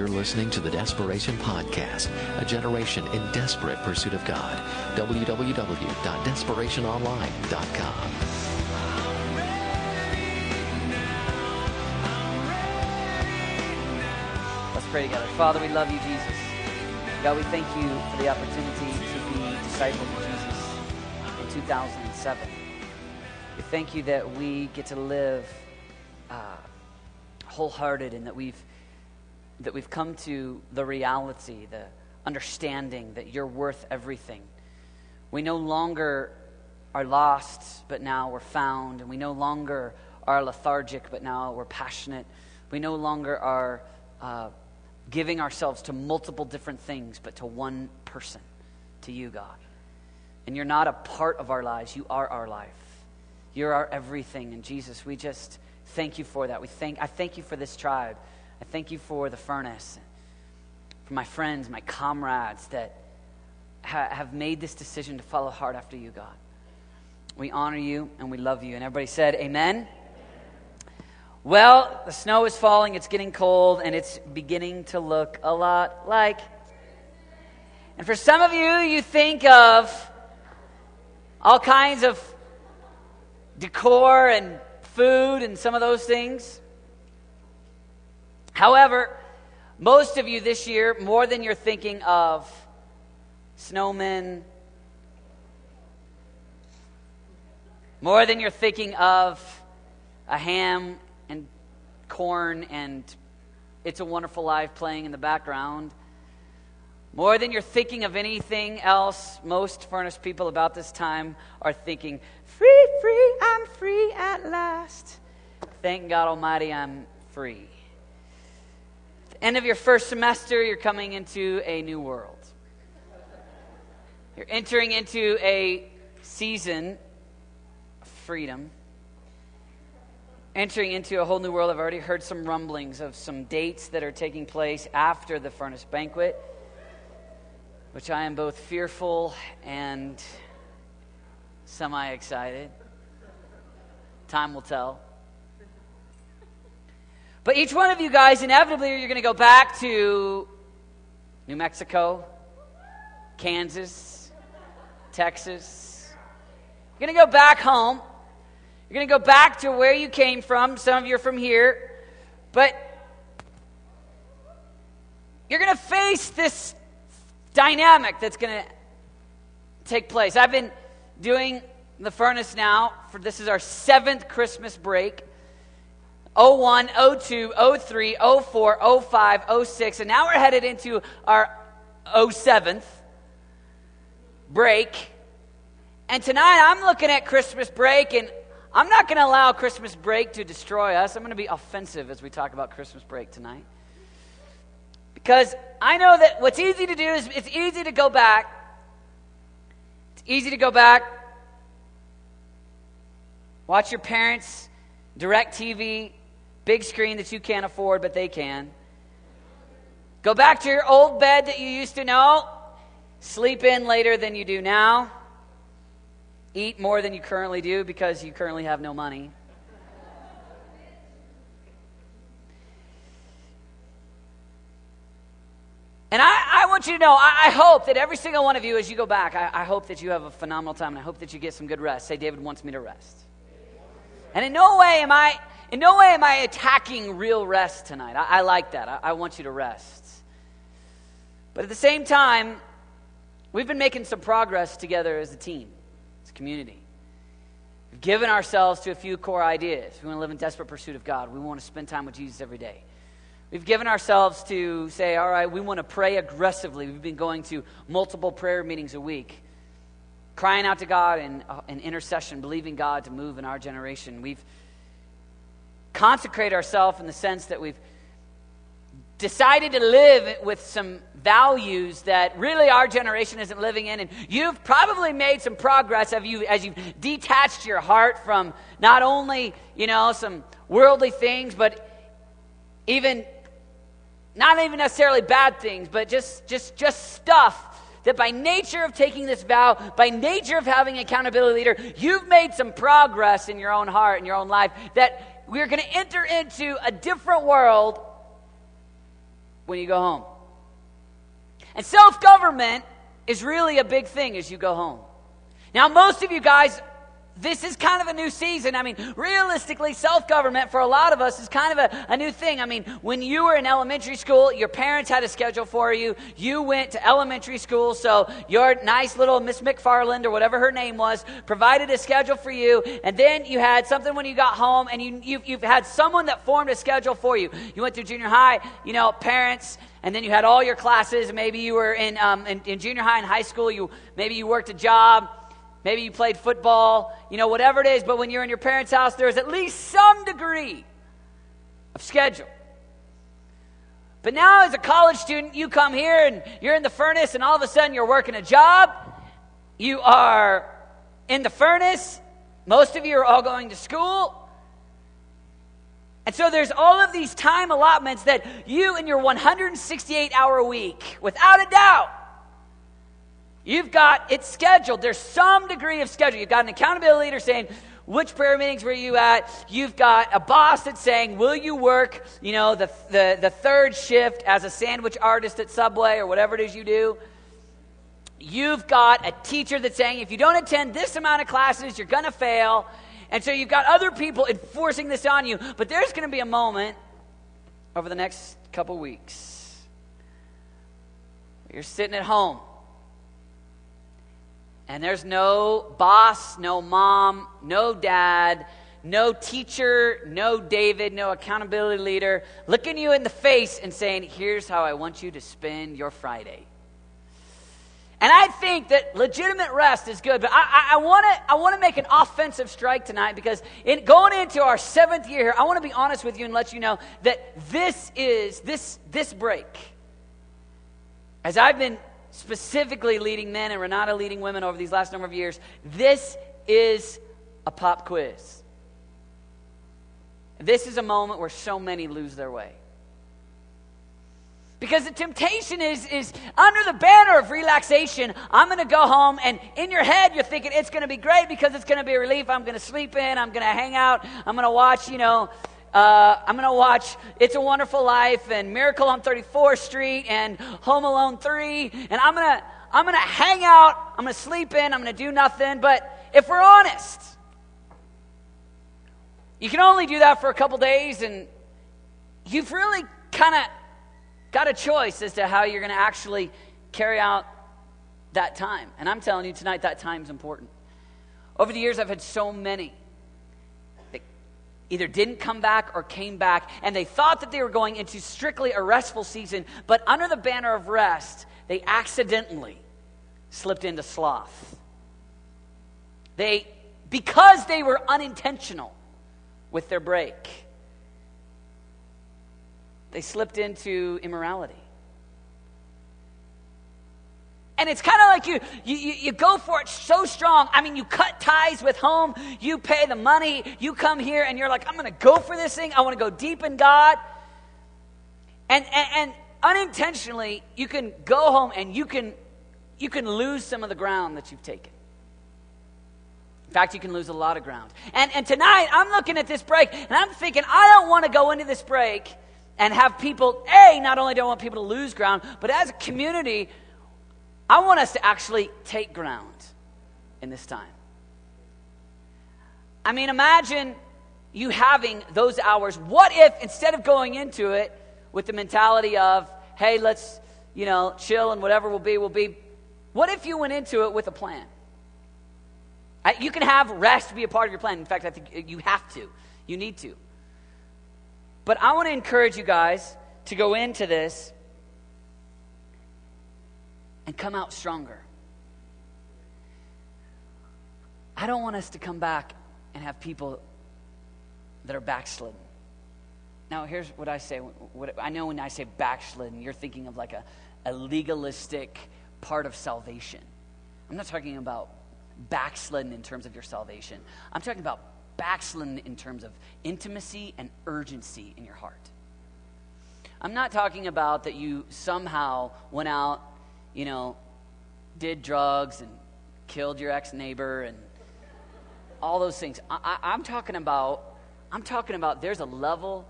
You're listening to the Desperation Podcast, a generation in desperate pursuit of God. www.desperationonline.com. Let's pray together. Father, we love you, Jesus. God, we thank you for the opportunity to be disciples of Jesus in 2007. We thank you that we get to live uh, wholehearted and that we've that we've come to the reality, the understanding that you're worth everything. We no longer are lost, but now we're found, and we no longer are lethargic, but now we're passionate. We no longer are uh, giving ourselves to multiple different things, but to one person, to you, God. And you're not a part of our lives, you are our life. You're our everything. And Jesus, we just thank you for that. We thank, I thank you for this tribe. I thank you for the furnace, for my friends, my comrades that ha- have made this decision to follow hard after you, God. We honor you and we love you. And everybody said, Amen. Well, the snow is falling, it's getting cold, and it's beginning to look a lot like. And for some of you, you think of all kinds of decor and food and some of those things. However, most of you this year, more than you're thinking of snowmen, more than you're thinking of a ham and corn and It's a Wonderful Life playing in the background, more than you're thinking of anything else, most furnace people about this time are thinking, free, free, I'm free at last. Thank God Almighty, I'm free. End of your first semester, you're coming into a new world. You're entering into a season of freedom. Entering into a whole new world. I've already heard some rumblings of some dates that are taking place after the furnace banquet, which I am both fearful and semi excited. Time will tell. But each one of you guys, inevitably, you're going to go back to New Mexico, Kansas, Texas. You're going to go back home. You're going to go back to where you came from. Some of you are from here. But you're going to face this dynamic that's going to take place. I've been doing the furnace now for this is our seventh Christmas break. 01, 02, 03, 04, 05, 06, and now we're headed into our 07th break. And tonight I'm looking at Christmas break, and I'm not going to allow Christmas break to destroy us. I'm going to be offensive as we talk about Christmas break tonight. Because I know that what's easy to do is it's easy to go back. It's easy to go back, watch your parents' DirecTV big screen that you can't afford, but they can. Go back to your old bed that you used to know. Sleep in later than you do now. Eat more than you currently do because you currently have no money. And I, I, want you to know, I, I, hope that every single one of you, as you go back, I, I hope that you have a phenomenal time and I hope that you get some good rest. Say, David wants me to rest. And in no way am I in no way am I attacking real rest tonight. I, I like that. I, I want you to rest. But at the same time, we've been making some progress together as a team, as a community. We've given ourselves to a few core ideas. We want to live in desperate pursuit of God. We want to spend time with Jesus every day. We've given ourselves to say, all right, we want to pray aggressively. We've been going to multiple prayer meetings a week, crying out to God in, uh, in intercession, believing God to move in our generation. We've consecrate ourselves in the sense that we've decided to live with some values that really our generation isn't living in. And you've probably made some progress. As, you, as you've detached your heart from not only you know some worldly things but even not even necessarily bad things but just just just stuff that by nature of taking this vow, by nature of having accountability leader, you've made some progress in your own heart, in your own life, that we're going to enter into a different world when you go home. And self government is really a big thing as you go home. Now, most of you guys this is kind of a new season. I mean, realistically, self government for a lot of us is kind of a, a, new thing. I mean, when you were in elementary school, your parents had a schedule for you. You went to elementary school, so your nice little Miss McFarland or whatever her name was provided a schedule for you. And then you had something when you got home, and you, you, you've had someone that formed a schedule for you. You went through junior high, you know, parents and then you had all your classes. Maybe you were in, um, in, in, junior high and high school. You maybe you worked a job. Maybe you played football, you know, whatever it is, but when you're in your parents' house, there's at least some degree of schedule. But now, as a college student, you come here and you're in the furnace, and all of a sudden you're working a job. You are in the furnace. Most of you are all going to school. And so there's all of these time allotments that you in your 168 hour week, without a doubt, You've got it scheduled. There's some degree of schedule. You've got an accountability leader saying, which prayer meetings were you at? You've got a boss that's saying, will you work, you know, the, the, the third shift as a sandwich artist at Subway or whatever it is you do? You've got a teacher that's saying, if you don't attend this amount of classes, you're going to fail. And so you've got other people enforcing this on you. But there's going to be a moment over the next couple weeks. You're sitting at home and there's no boss, no mom, no dad, no teacher, no David, no accountability leader looking you in the face and saying, Here's how I want you to spend your Friday. And I think that legitimate rest is good, but I, I, I want to make an offensive strike tonight because in, going into our seventh year here, I want to be honest with you and let you know that this is, this, this break, as I've been specifically leading men and Renata leading women over these last number of years, this is a pop quiz. This is a moment where so many lose their way. Because the temptation is, is under the banner of relaxation, I'm going to go home, and in your head, you're thinking it's going to be great because it's going to be a relief. I'm going to sleep in, I'm going to hang out, I'm going to watch, you know, uh, I'm going to watch It's a Wonderful Life and Miracle on 34th Street and Home Alone 3. And I'm going to I'm going to hang out. I'm going to sleep in. I'm going to do nothing. But if we're honest, you can only do that for a couple days. And you've really kind of got a choice as to how you're going to actually carry out that time. And I'm telling you tonight, that time's important. Over the years, I've had so many either didn't come back or came back, and they thought that they were going into strictly a restful season, but under the banner of rest, they accidentally slipped into sloth. They, because they were unintentional with their break, they slipped into immorality. And it's kind of like you, you, you go for it so strong. I mean, you cut ties with home, you pay the money, you come here and you're like, I'm going to go for this thing. I want to go deep in God. And, and, and unintentionally, you can go home and you can, you can lose some of the ground that you've taken. In fact, you can lose a lot of ground. And, and tonight, I'm looking at this break and I'm thinking, I don't want to go into this break and have people, A, not only do I want people to lose ground, but as a community, I want us to actually take ground in this time. I mean, imagine you having those hours. What if instead of going into it with the mentality of, hey, let's, you know, chill and whatever will be, will be, what if you went into it with a plan? You can have rest be a part of your plan. In fact, I think you have to. You need to. But I want to encourage you guys to go into this and come out stronger. I don't want us to come back and have people that are backslidden. Now, here's what I say. What, I know when I say backslidden, you're thinking of like a, a legalistic part of salvation. I'm not talking about backslidden in terms of your salvation. I'm talking about backslidden in terms of intimacy and urgency in your heart. I'm not talking about that you somehow went out you know, did drugs and killed your ex neighbor and all those things. I, am talking about, I'm talking about there's a level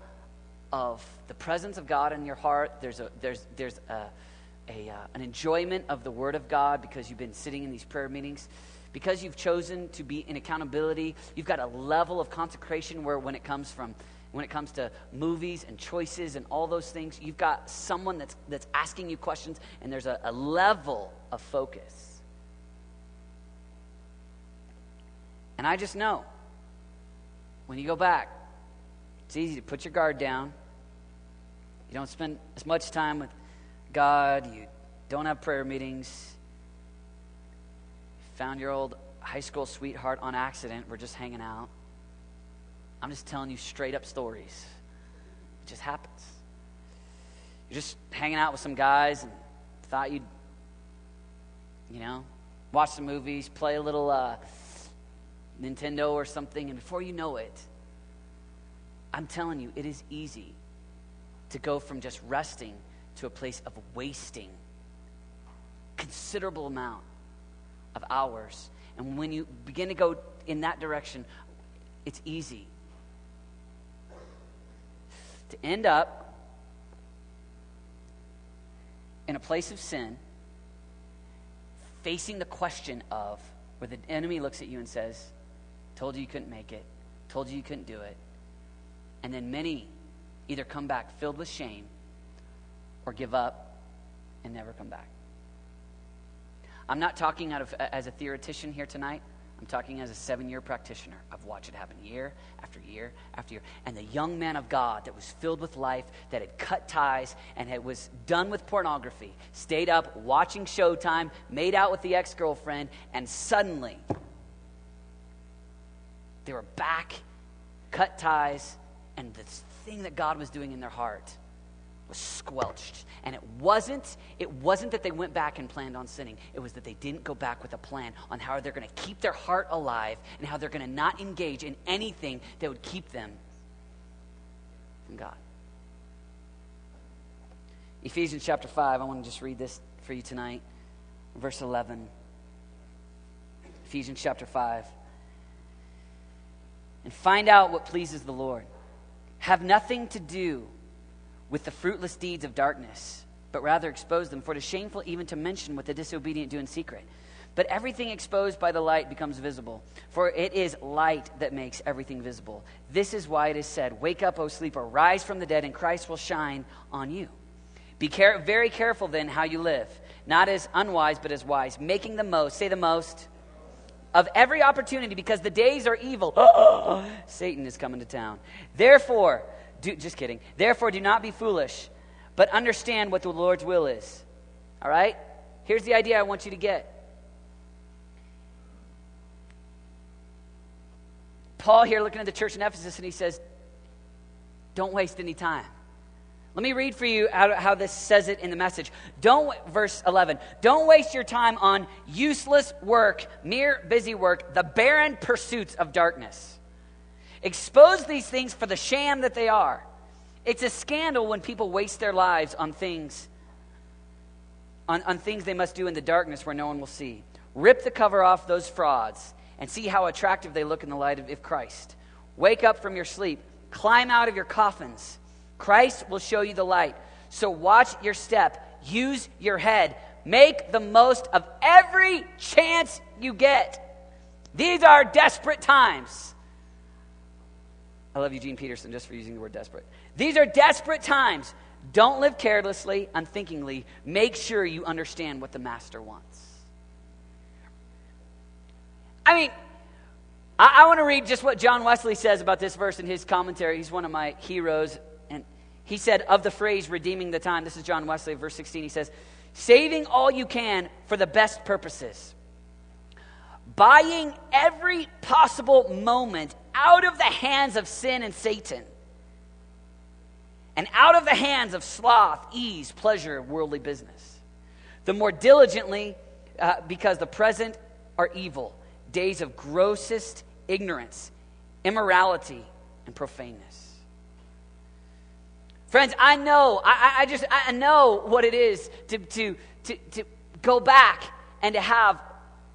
of the presence of God in your heart. There's, a, there's, there's a, a, uh, an enjoyment of the Word of God because you've been sitting in these prayer meetings. Because you've chosen to be in accountability, you've got a level of consecration where when it comes from when it comes to movies and choices and all those things, you've got someone that's, that's asking you questions, and there's a, a level of focus. And I just know when you go back, it's easy to put your guard down. You don't spend as much time with God. You don't have prayer meetings. You found your old high school sweetheart on accident. We're just hanging out. I'm just telling you straight up stories. It just happens. You're just hanging out with some guys and thought you'd, you know, watch some movies, play a little uh, Nintendo or something, and before you know it, I'm telling you, it is easy to go from just resting to a place of wasting considerable amount of hours. And when you begin to go in that direction, it's easy to end up in a place of sin, facing the question of where the enemy looks at you and says, Told you you couldn't make it, told you you couldn't do it, and then many either come back filled with shame or give up and never come back. I'm not talking out of, as a theoretician here tonight. I'm talking as a seven year practitioner. I've watched it happen year after year after year. And the young man of God that was filled with life, that had cut ties and had, was done with pornography, stayed up watching Showtime, made out with the ex girlfriend, and suddenly they were back, cut ties, and this thing that God was doing in their heart was squelched. And it wasn't, it wasn't that they went back and planned on sinning. It was that they didn't go back with a plan on how they're going to keep their heart alive and how they're going to not engage in anything that would keep them from God. Ephesians chapter 5, I want to just read this for you tonight. Verse 11. Ephesians chapter 5. And find out what pleases the Lord have nothing to do with the fruitless deeds of darkness, but rather expose them. For it is shameful even to mention what the disobedient do in secret. But everything exposed by the light becomes visible, for it is light that makes everything visible. This is why it is said, Wake up, O sleeper, rise from the dead, and Christ will shine on you. Be care- very careful then how you live, not as unwise, but as wise, making the most, say the most, of every opportunity because the days are evil. Satan is coming to town. Therefore, do, just kidding. Therefore, do not be foolish, but understand what the Lord's will is. All right? Here's the idea I want you to get. Paul here looking at the church in Ephesus, and he says, Don't waste any time. Let me read for you how, how, this says it in the message. Don't, verse 11, don't waste your time on useless work, mere busy work, the barren pursuits of darkness. Expose these things for the sham that they are. It's a scandal when people waste their lives on things, on, on things they must do in the darkness where no one will see. Rip the cover off those frauds and see how attractive they look in the light of, of Christ. Wake up from your sleep, climb out of your coffins Christ will show you the light. So watch your step, use your head, make the most of every chance you get. These are desperate times. I love Eugene Peterson just for using the word desperate. These are desperate times. Don't live carelessly, unthinkingly. Make sure you understand what the master wants. I mean, I, I want to read just what John Wesley says about this verse in his commentary. He's one of my heroes And he said of the phrase redeeming the time, this is John Wesley, verse 16, he says, saving all you can for the best purposes, buying every possible moment out of the hands of sin and Satan, and out of the hands of sloth, ease, pleasure, worldly business. The more diligently, uh, because the present are evil, days of grossest ignorance, immorality, and profaneness. Friends, I know, I, I just, I know what it is to, to, to, to go back and to have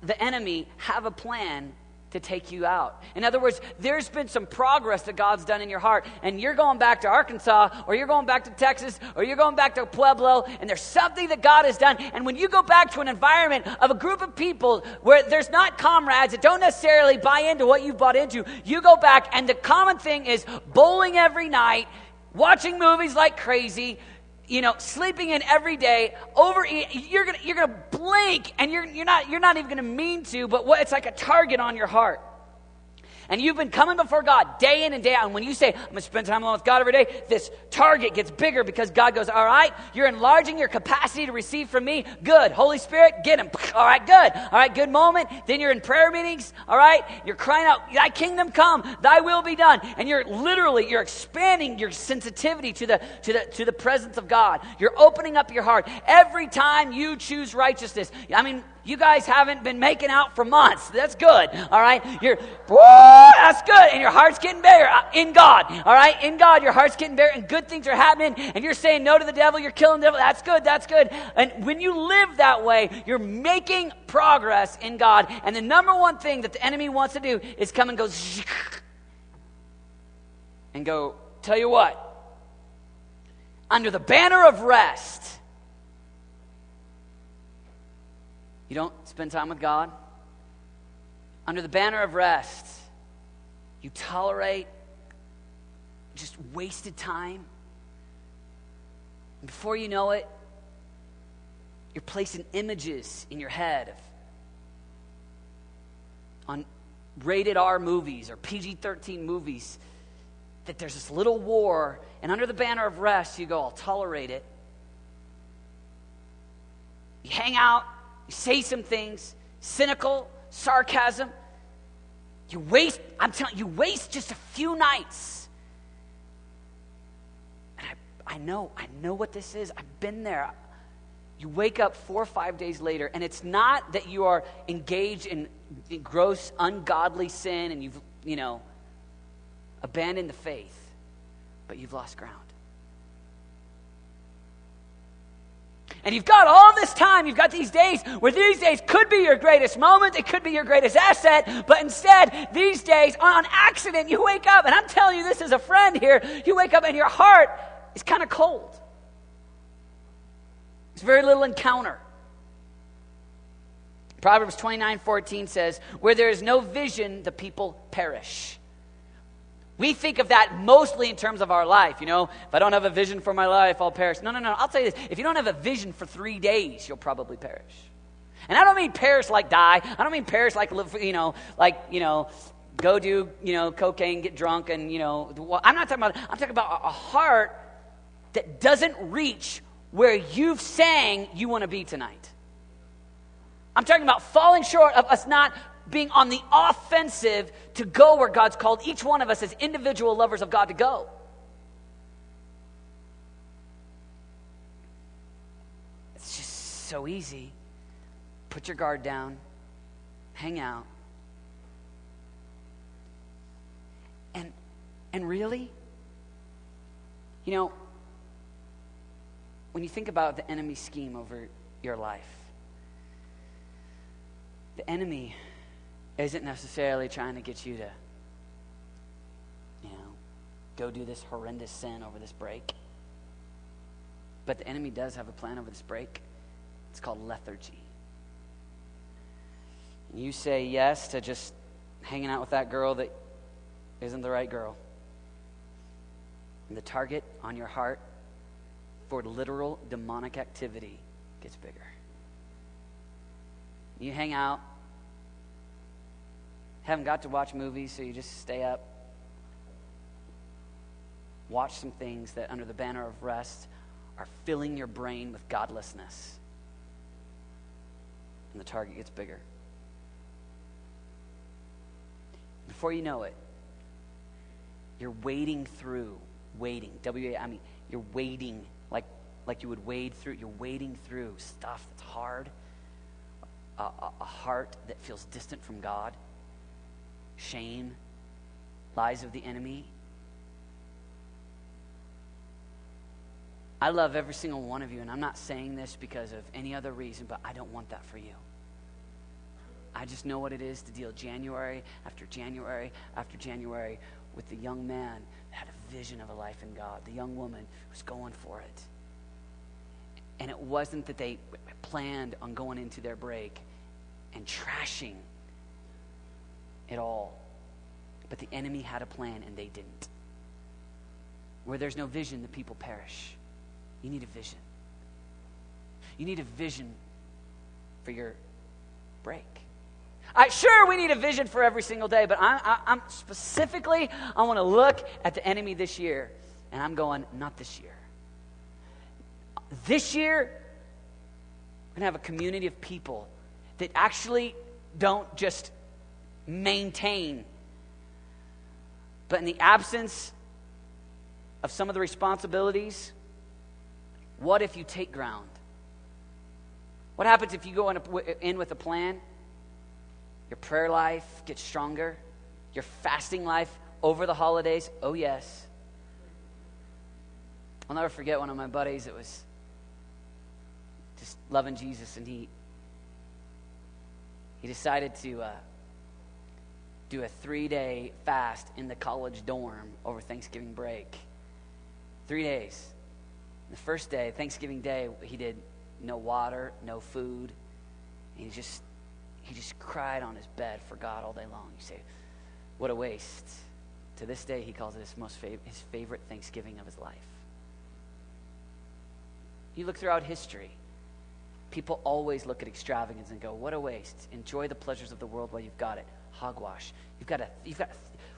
the enemy have a plan to take you out. In other words, there's been some progress that God's done in your heart, and you're going back to Arkansas, or you're going back to Texas, or you're going back to Pueblo, and there's something that God has done. And when you go back to an environment of a group of people where there's not comrades that don't necessarily buy into what you've bought into, you go back, and the common thing is bowling every night, watching movies like crazy, you know, sleeping in every day, overeat, you're gonna you're gonna blink and you're you're not you're not even gonna mean to, but what it's like a target on your heart and you've been coming before God day in and day out, and when you say, I'm going to spend time alone with God every day, this target gets bigger because God goes, All right, you're enlarging your capacity to receive from me. Good. Holy Spirit, get him. All right, good. All right, good moment. Then you're in prayer meetings. All right, you're crying out, Thy kingdom come, Thy will be done. And you're literally, you're expanding your sensitivity to the, to the, to the presence of God. You're opening up your heart. Every time you choose righteousness, I mean, you guys haven't been making out for months. That's good. All right. You're, woo, that's good. And your heart's getting bigger uh, in God. All right. In God, your heart's getting bigger and good things are happening. And you're saying no to the devil. You're killing the devil. That's good. That's good. And when you live that way, you're making progress in God. And the number one thing that the enemy wants to do is come and go and go, tell you what, under the banner of rest, You don't spend time with God. Under the banner of rest, you tolerate just wasted time. And before you know it, you're placing images in your head of, on rated R movies or PG 13 movies that there's this little war, and under the banner of rest, you go, I'll tolerate it. You hang out you say some things, cynical, sarcasm. You waste, I'm telling you, waste just a few nights. And I, I know, I know what this is. I've been there. You wake up four or five days later, and it's not that you are engaged in, in gross, ungodly sin and you've, you know, abandoned the faith, but you've lost ground. And you've got all this time, you've got these days where these days could be your greatest moment, it could be your greatest asset, but instead, these days, on accident, you wake up, and I'm telling you this as a friend here, you wake up and your heart is kind of cold. It's very little encounter. Proverbs 29 14 says, Where there is no vision, the people perish. We think of that mostly in terms of our life. You know, if I don't have a vision for my life, I'll perish. No, no, no. I'll tell you this. If you don't have a vision for three days, you'll probably perish. And I don't mean perish like die. I don't mean perish like, live, you know, like, you know, go do, you know, cocaine, get drunk, and, you know, I'm not talking about, I'm talking about a heart that doesn't reach where you've sang you want to be tonight. I'm talking about falling short of us not being on the offensive to go where God's called each one of us as individual lovers of God to go. It's just so easy. Put your guard down, hang out. And and really, you know, when you think about the enemy scheme over your life, the enemy isn't necessarily trying to get you to, you know, go do this horrendous sin over this break. But the enemy does have a plan over this break. It's called lethargy. And you say yes to just hanging out with that girl that isn't the right girl. And the target on your heart for literal demonic activity gets bigger. You hang out haven't got to watch movies, so you just stay up. Watch some things that, under the banner of rest, are filling your brain with godlessness. And the target gets bigger. Before you know it, you're wading through, wading, W A, I mean, you're wading like, like you would wade through, you're wading through stuff that's hard, a, a, a heart that feels distant from God shame, lies of the enemy. I love every single one of you, and I'm not saying this because of any other reason, but I don't want that for you. I just know what it is to deal January after January after January with the young man that had a vision of a life in God, the young woman who was going for it. And it wasn't that they planned on going into their break and trashing it all, but the enemy had a plan and they didn't. Where there's no vision, the people perish. You need a vision. You need a vision for your break. I, sure, we need a vision for every single day, but I, I, I'm specifically, I want to look at the enemy this year, and I'm going, not this year. This year, we're going to have a community of people that actually don't just maintain, but in the absence of some of the responsibilities, what if you take ground? What happens if you go in, a, in with a plan? Your prayer life gets stronger. Your fasting life over the holidays, oh yes. I'll never forget one of my buddies that was just loving Jesus, and he he decided to uh, do a three day fast in the college dorm over Thanksgiving break. Three days. The first day, Thanksgiving Day, he did no water, no food. he just he just cried on his bed for God all day long. You say, what a waste. To this day, he calls it his most fav- his favorite Thanksgiving of his life. You look throughout history, people always look at extravagance and go, "What a waste! Enjoy the pleasures of the world while you've got it." Hogwash. You've got to. You've got.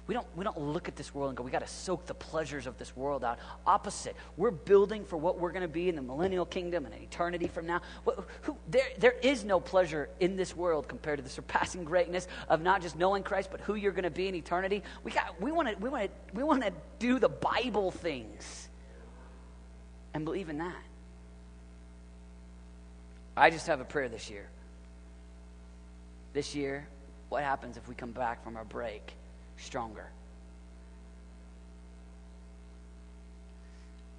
We don't, we don't look at this world and go, we got to soak the pleasures of this world out. Opposite. We're building for what we're going to be in the millennial kingdom and eternity from now. Who, there, there is no pleasure in this world compared to the surpassing greatness of not just knowing Christ, but who you're going to be in eternity. We, got, we want to we wanna, we wanna do the Bible things and believe in that. I just have a prayer this year. This year, what happens if we come back from our break stronger.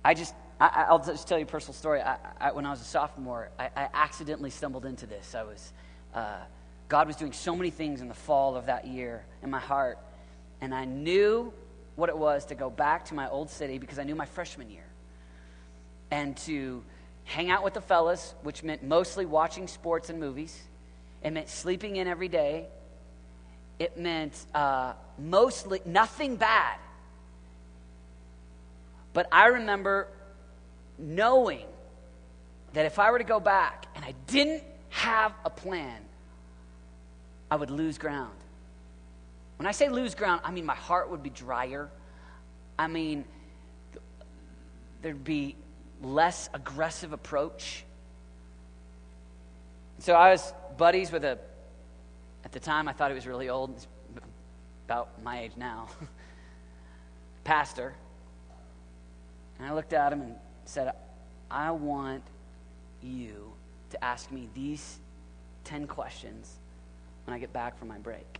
I just, I, will just tell you a personal story. I, I, when I was a sophomore, I, I, accidentally stumbled into this. I was, uh, God was doing so many things in the fall of that year in my heart, and I knew what it was to go back to my old city because I knew my freshman year, and to hang out with the fellas, which meant mostly watching sports and movies. It meant sleeping in every day it meant uh, mostly nothing bad. But I remember knowing that if I were to go back and I didn't have a plan, I would lose ground. When I say lose ground, I mean my heart would be drier. I mean, there'd be less aggressive approach. So I was buddies with a at the time, I thought he was really old, He's about my age now. Pastor. And I looked at him and said, I want you to ask me these 10 questions when I get back from my break.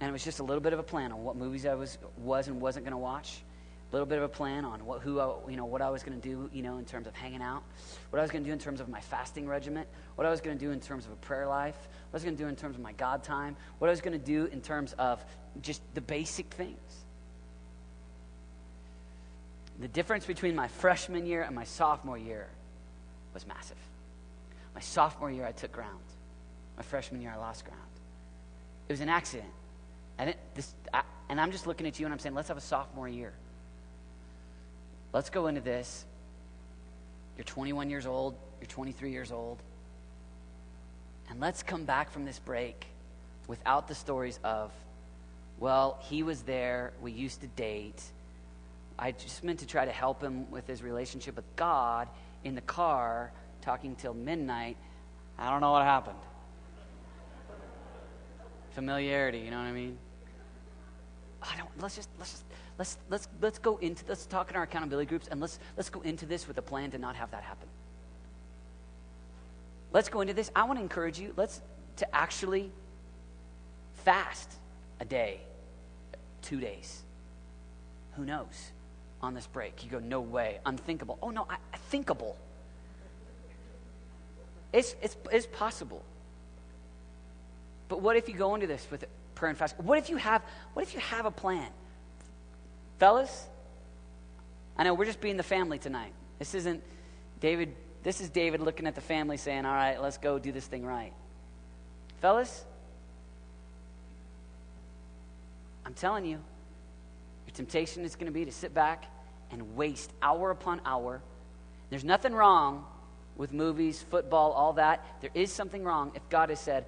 And it was just a little bit of a plan on what movies I was, was and wasn't going to watch little bit of a plan on what, who I, you know, what I was going to do, you know, in terms of hanging out, what I was going to do in terms of my fasting regiment, what I was going to do in terms of a prayer life, what I was going to do in terms of my God time, what I was going to do in terms of just the basic things. The difference between my freshman year and my sophomore year was massive. My sophomore year, I took ground. My freshman year, I lost ground. It was an accident. And, it, this, I, and I'm just looking at you and I'm saying, let's have a sophomore year. Let's go into this. You're 21 years old, you're 23 years old. And let's come back from this break without the stories of, well, he was there, we used to date. I just meant to try to help him with his relationship with God in the car, talking till midnight. I don't know what happened. Familiarity, you know what I mean? I don't, let's just, let's just, let's, let's, let's go into, let's talk in our accountability groups and let's, let's go into this with a plan to not have that happen. Let's go into this. I want to encourage you, let's, to actually fast a day, two days. Who knows? On this break. You go, no way, unthinkable. Oh, no, I, thinkable. It's, it's, it's possible. But what if you go into this with prayer and fast? What if you have what if you have a plan? Fellas, I know we're just being the family tonight. This isn't David, this is David looking at the family saying, All right, let's go do this thing right. Fellas, I'm telling you, your temptation is going to be to sit back and waste hour upon hour. There's nothing wrong with movies, football, all that. There is something wrong if God has said,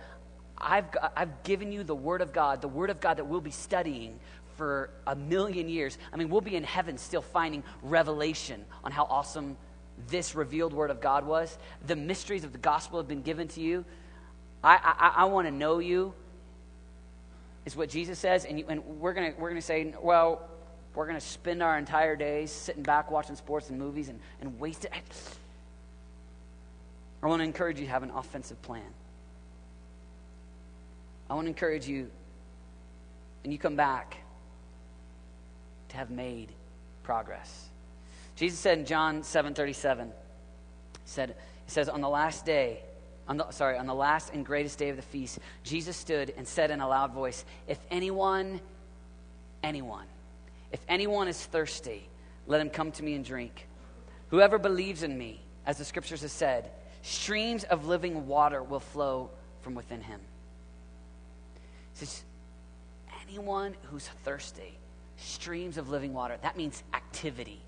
I've, I've given you the Word of God, the Word of God that we'll be studying for a million years. I mean, we'll be in heaven still finding revelation on how awesome this revealed Word of God was. The mysteries of the gospel have been given to you. I, I, I want to know you, is what Jesus says. And, you, and we're going we're gonna say, well, we're going to spend our entire days sitting back watching sports and movies and, and waste it. I want to encourage you to have an offensive plan. I want to encourage you, and you come back to have made progress. Jesus said in John 7 37, said, He says, On the last day, on the, sorry, on the last and greatest day of the feast, Jesus stood and said in a loud voice, If anyone, anyone, if anyone is thirsty, let him come to me and drink. Whoever believes in me, as the scriptures have said, streams of living water will flow from within him. Says, anyone who's thirsty, streams of living water. That means activity.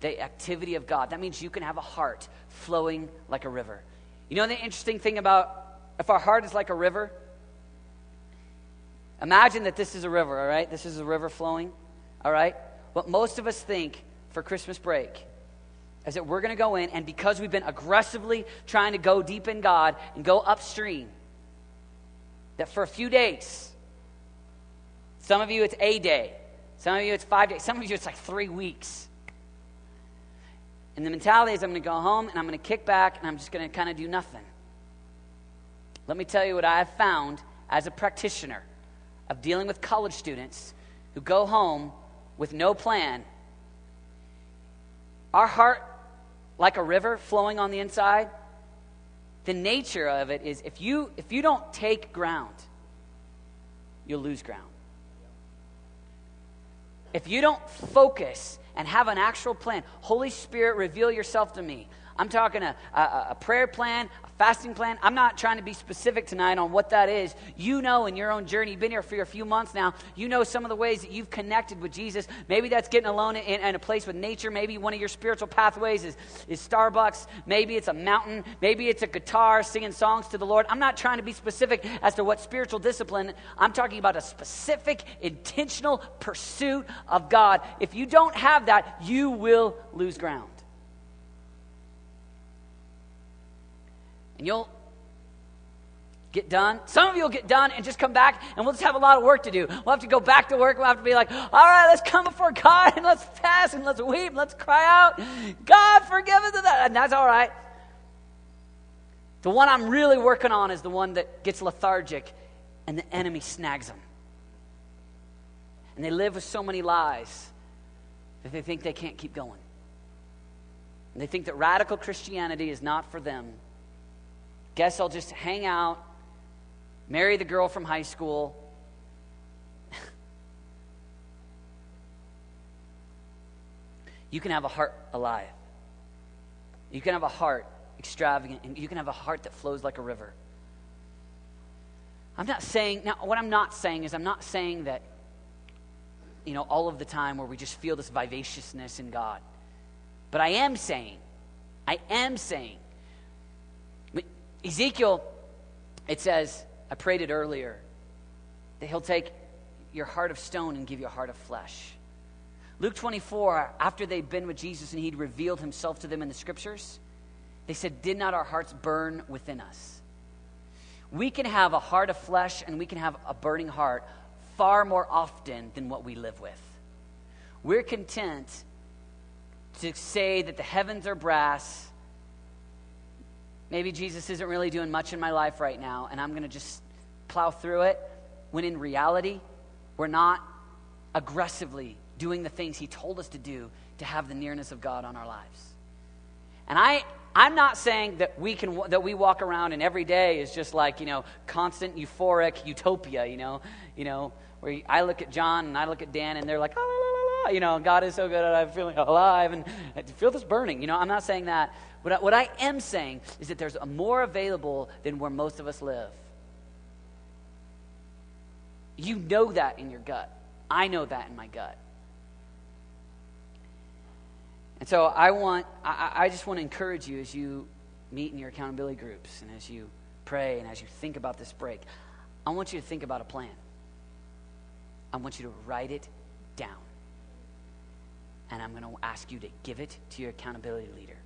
The activity of God. That means you can have a heart flowing like a river. You know the interesting thing about if our heart is like a river? Imagine that this is a river, all right? This is a river flowing, all right? What most of us think for Christmas break is that we're going to go in, and because we've been aggressively trying to go deep in God and go upstream, that for a few days, some of you it's a day, some of you it's five days, some of you it's like three weeks. And the mentality is I'm going to go home and I'm going to kick back and I'm just going to kind of do nothing. Let me tell you what I have found as a practitioner of dealing with college students who go home with no plan. Our heart, like a river flowing on the inside, the nature of it is if you if you don't take ground, you'll lose ground. If you don't focus and have an actual plan. Holy Spirit, reveal yourself to me. I'm talking a, a, a, prayer plan, fasting plan. I'm not trying to be specific tonight on what that is. You know in your own journey, you've been here for a few months now, you know some of the ways that you've connected with Jesus. Maybe that's getting alone in, in a place with nature. Maybe one of your spiritual pathways is, is Starbucks. Maybe it's a mountain. Maybe it's a guitar singing songs to the Lord. I'm not trying to be specific as to what spiritual discipline. I'm talking about a specific, intentional pursuit of God. If you don't have that, you will lose ground. And you'll get done. Some of you will get done and just come back, and we'll just have a lot of work to do. We'll have to go back to work. We'll have to be like, all right, let's come before God and let's fast and let's weep, and let's cry out, God, forgive us. of that. And that's all right. The one I'm really working on is the one that gets lethargic and the enemy snags them. And they live with so many lies that they think they can't keep going. And they think that radical Christianity is not for them Guess I'll just hang out, marry the girl from high school. you can have a heart alive. You can have a heart extravagant, and you can have a heart that flows like a river. I'm not saying, now, what I'm not saying is, I'm not saying that, you know, all of the time where we just feel this vivaciousness in God. But I am saying, I am saying Ezekiel, it says, I prayed it earlier, that he'll take your heart of stone and give you a heart of flesh. Luke 24, after they'd been with Jesus and he'd revealed himself to them in the scriptures, they said, Did not our hearts burn within us? We can have a heart of flesh and we can have a burning heart far more often than what we live with. We're content to say that the heavens are brass Maybe Jesus isn't really doing much in my life right now, and I'm going to just plow through it. When in reality, we're not aggressively doing the things He told us to do to have the nearness of God on our lives. And I, I'm not saying that we can that we walk around and every day is just like you know constant euphoric utopia. You know, you know where I look at John and I look at Dan and they're like, oh, la, la, la, you know, God is so good I'm feeling alive and I feel this burning. You know, I'm not saying that. What I, what I am saying is that there's more available than where most of us live. You know that in your gut. I know that in my gut. And so I want, I, I just want to encourage you as you meet in your accountability groups and as you pray and as you think about this break, I want you to think about a plan. I want you to write it down. And I'm going to ask you to give it to your accountability leader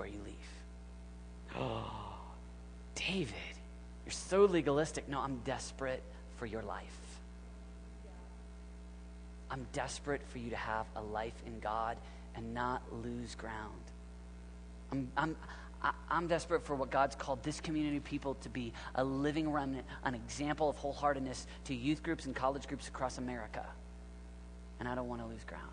before you leave. Oh, David, you're so legalistic. No, I'm desperate for your life. I'm desperate for you to have a life in God and not lose ground. I'm, I'm, I'm desperate for what God's called this community of people to be a living remnant, an example of wholeheartedness to youth groups and college groups across America. And I don't want to lose ground.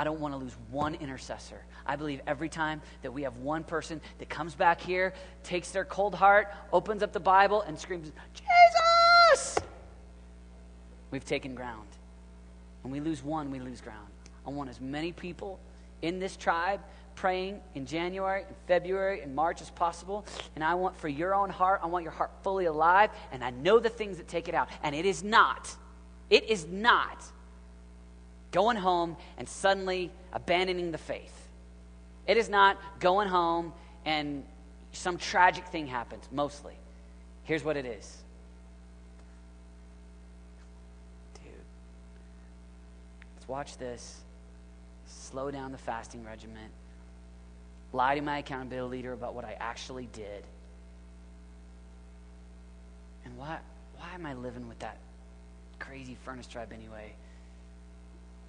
I don't want to lose one intercessor. I believe every time that we have one person that comes back here, takes their cold heart, opens up the Bible, and screams, Jesus! We've taken ground. When we lose one, we lose ground. I want as many people in this tribe praying in January and February and March as possible. And I want for your own heart, I want your heart fully alive. And I know the things that take it out. And it is not, it is not going home and suddenly abandoning the faith. It is not going home and some tragic thing happens, mostly. Here's what it is Dude, let's watch this. Slow down the fasting regimen. Lie to my accountability leader about what I actually did. And why, why am I living with that crazy furnace tribe anyway?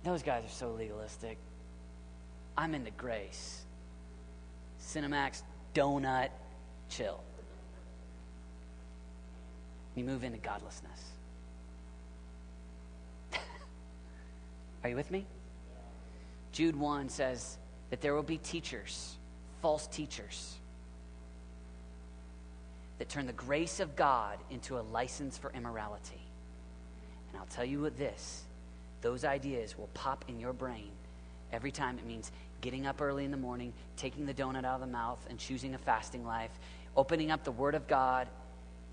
Those guys are so legalistic. I'm into grace. Cinemax, donut, chill. You move into godlessness. Are you with me? Jude 1 says that there will be teachers, false teachers, that turn the grace of God into a license for immorality. And I'll tell you what this those ideas will pop in your brain every time it means getting up early in the morning, taking the donut out of the mouth, and choosing a fasting life, opening up the Word of God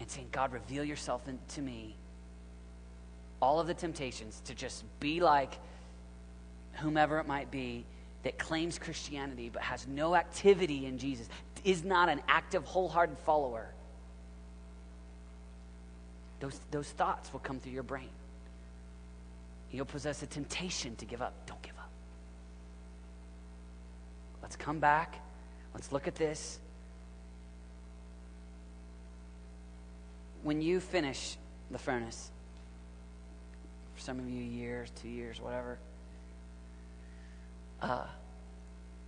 and saying, God, reveal yourself to me. All of the temptations to just be like whomever it might be, that claims Christianity but has no activity in Jesus, is not an active, wholehearted follower, those, those thoughts will come through your brain. You'll possess a temptation to give up. Don't give up. Let's come back. Let's look at this. When you finish the furnace, for some of you, years, two years, whatever, uh,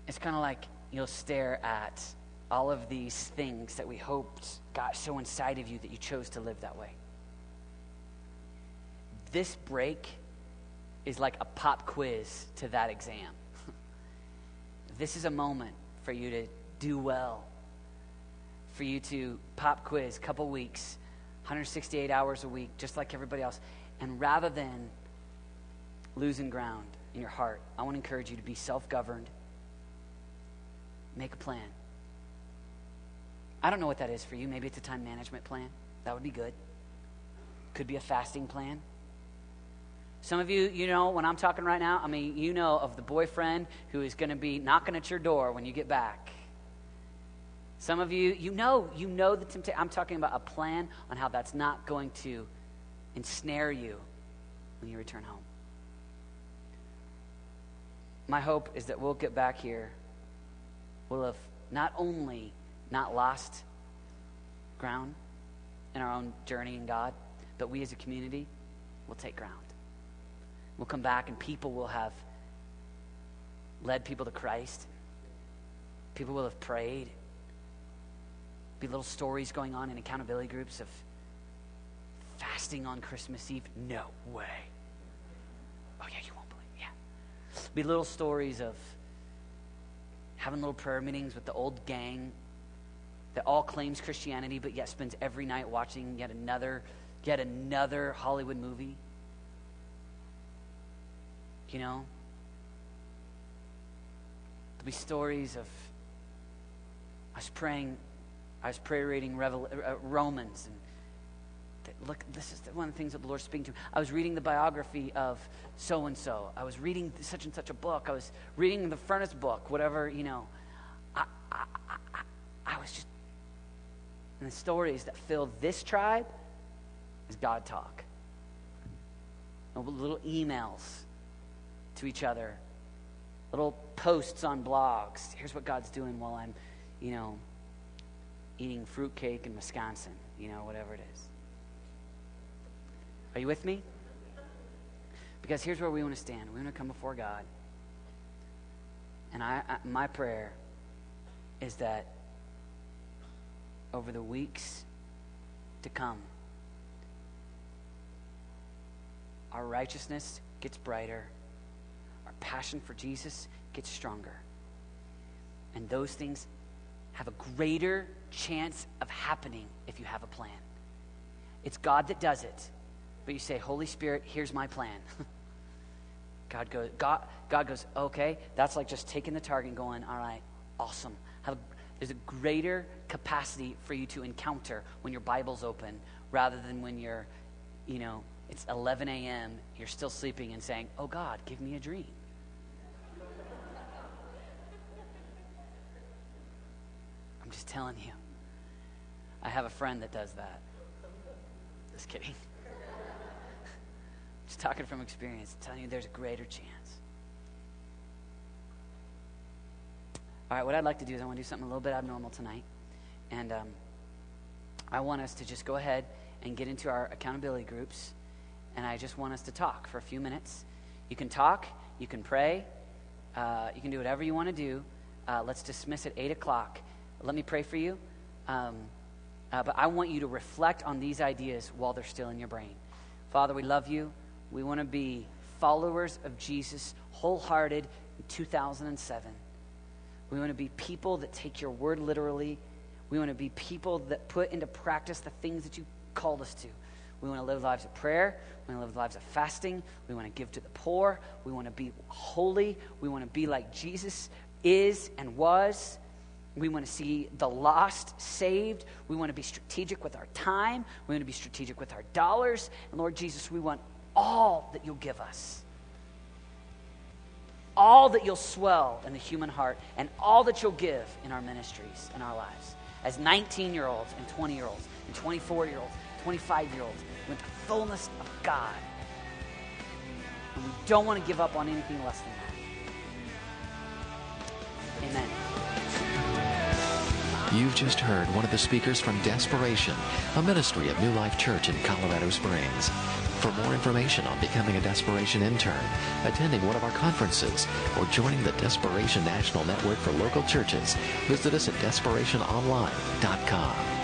it's kind of like you'll stare at all of these things that we hoped got so inside of you that you chose to live that way. This break is like a pop quiz to that exam. this is a moment for you to do well, for you to pop quiz, a couple weeks, 168 hours a week, just like everybody else. And rather than losing ground, in your heart, I want to encourage you to be self governed. Make a plan. I don't know what that is for you. Maybe it's a time management plan. That would be good. Could be a fasting plan. Some of you, you know, when I'm talking right now, I mean, you know of the boyfriend who is going to be knocking at your door when you get back. Some of you, you know, you know the temptation. I'm talking about a plan on how that's not going to ensnare you when you return home my hope is that we'll get back here. We'll have not only not lost ground in our own journey in God, but we as a community will take ground. We'll come back and people will have led people to Christ. People will have prayed. Be little stories going on in accountability groups of fasting on Christmas Eve. No way. Oh, yeah, you won't believe. Yeah. be little stories of having little prayer meetings with the old gang that all claims Christianity but yet spends every night watching yet another yet another Hollywood movie. You know? There'll be stories of I was praying, I was prayer reading Revel, uh, Romans and look, this is one of the things that the Lord's speaking to. I was reading the biography of so and so. I was reading such and such a book. I was reading the furnace book, whatever, you know. I, I, I, I was just. And the stories that fill this tribe is God talk. Little emails to each other, little posts on blogs. Here's what God's doing while I'm, you know, eating fruitcake in Wisconsin, you know, whatever it is. Are you with me? Because here's where we want to stand. We want to come before God. And I, I, my prayer is that over the weeks to come, our righteousness gets brighter, passion for Jesus gets stronger. And those things have a greater chance of happening if you have a plan. It's God that does it but you say, Holy Spirit, here's my plan. God goes, God, God goes, okay, that's like just taking the target and going, all right, awesome. Have, there's a greater capacity for you to encounter when your Bible's open rather than when you're, you know, it's 11 a.m., you're still sleeping and saying, oh God, give me a dream. Just telling you. I have a friend that does that. Just kidding. Just talking from experience, telling you there's a greater chance. All right, what I'd like to do is I want to do something a little bit abnormal tonight. And um, I want us to just go ahead and get into our accountability groups. And I just want us to talk for a few minutes. You can talk, you can pray, uh, you can do whatever you want to do. Uh, let's dismiss at 8 o'clock. Let me pray for you. Um, uh, but I want you to reflect on these ideas while they're still in your brain. Father, we love you. We want to be followers of Jesus, wholehearted in 2007. We want to be people that take your word literally. We want to be people that put into practice the things that you called us to. We want to live lives of prayer. We want to live lives of fasting. We want to give to the poor. We want to be holy. We want to be like Jesus is and was. We want to see the lost saved. We want to be strategic with our time. We want to be strategic with our dollars. And Lord Jesus, we want all that you'll give us. All that you'll swell in the human heart, and all that you'll give in our ministries and our lives. As 19 year olds, and 20 year olds, and 24 year olds, 25 year olds, with the fullness of God. And we don't want to give up on anything less than that. Amen. You've just heard one of the speakers from Desperation, a ministry of New Life Church in Colorado Springs. For more information on becoming a Desperation intern, attending one of our conferences, or joining the Desperation National Network for local churches, visit us at desperationonline.com.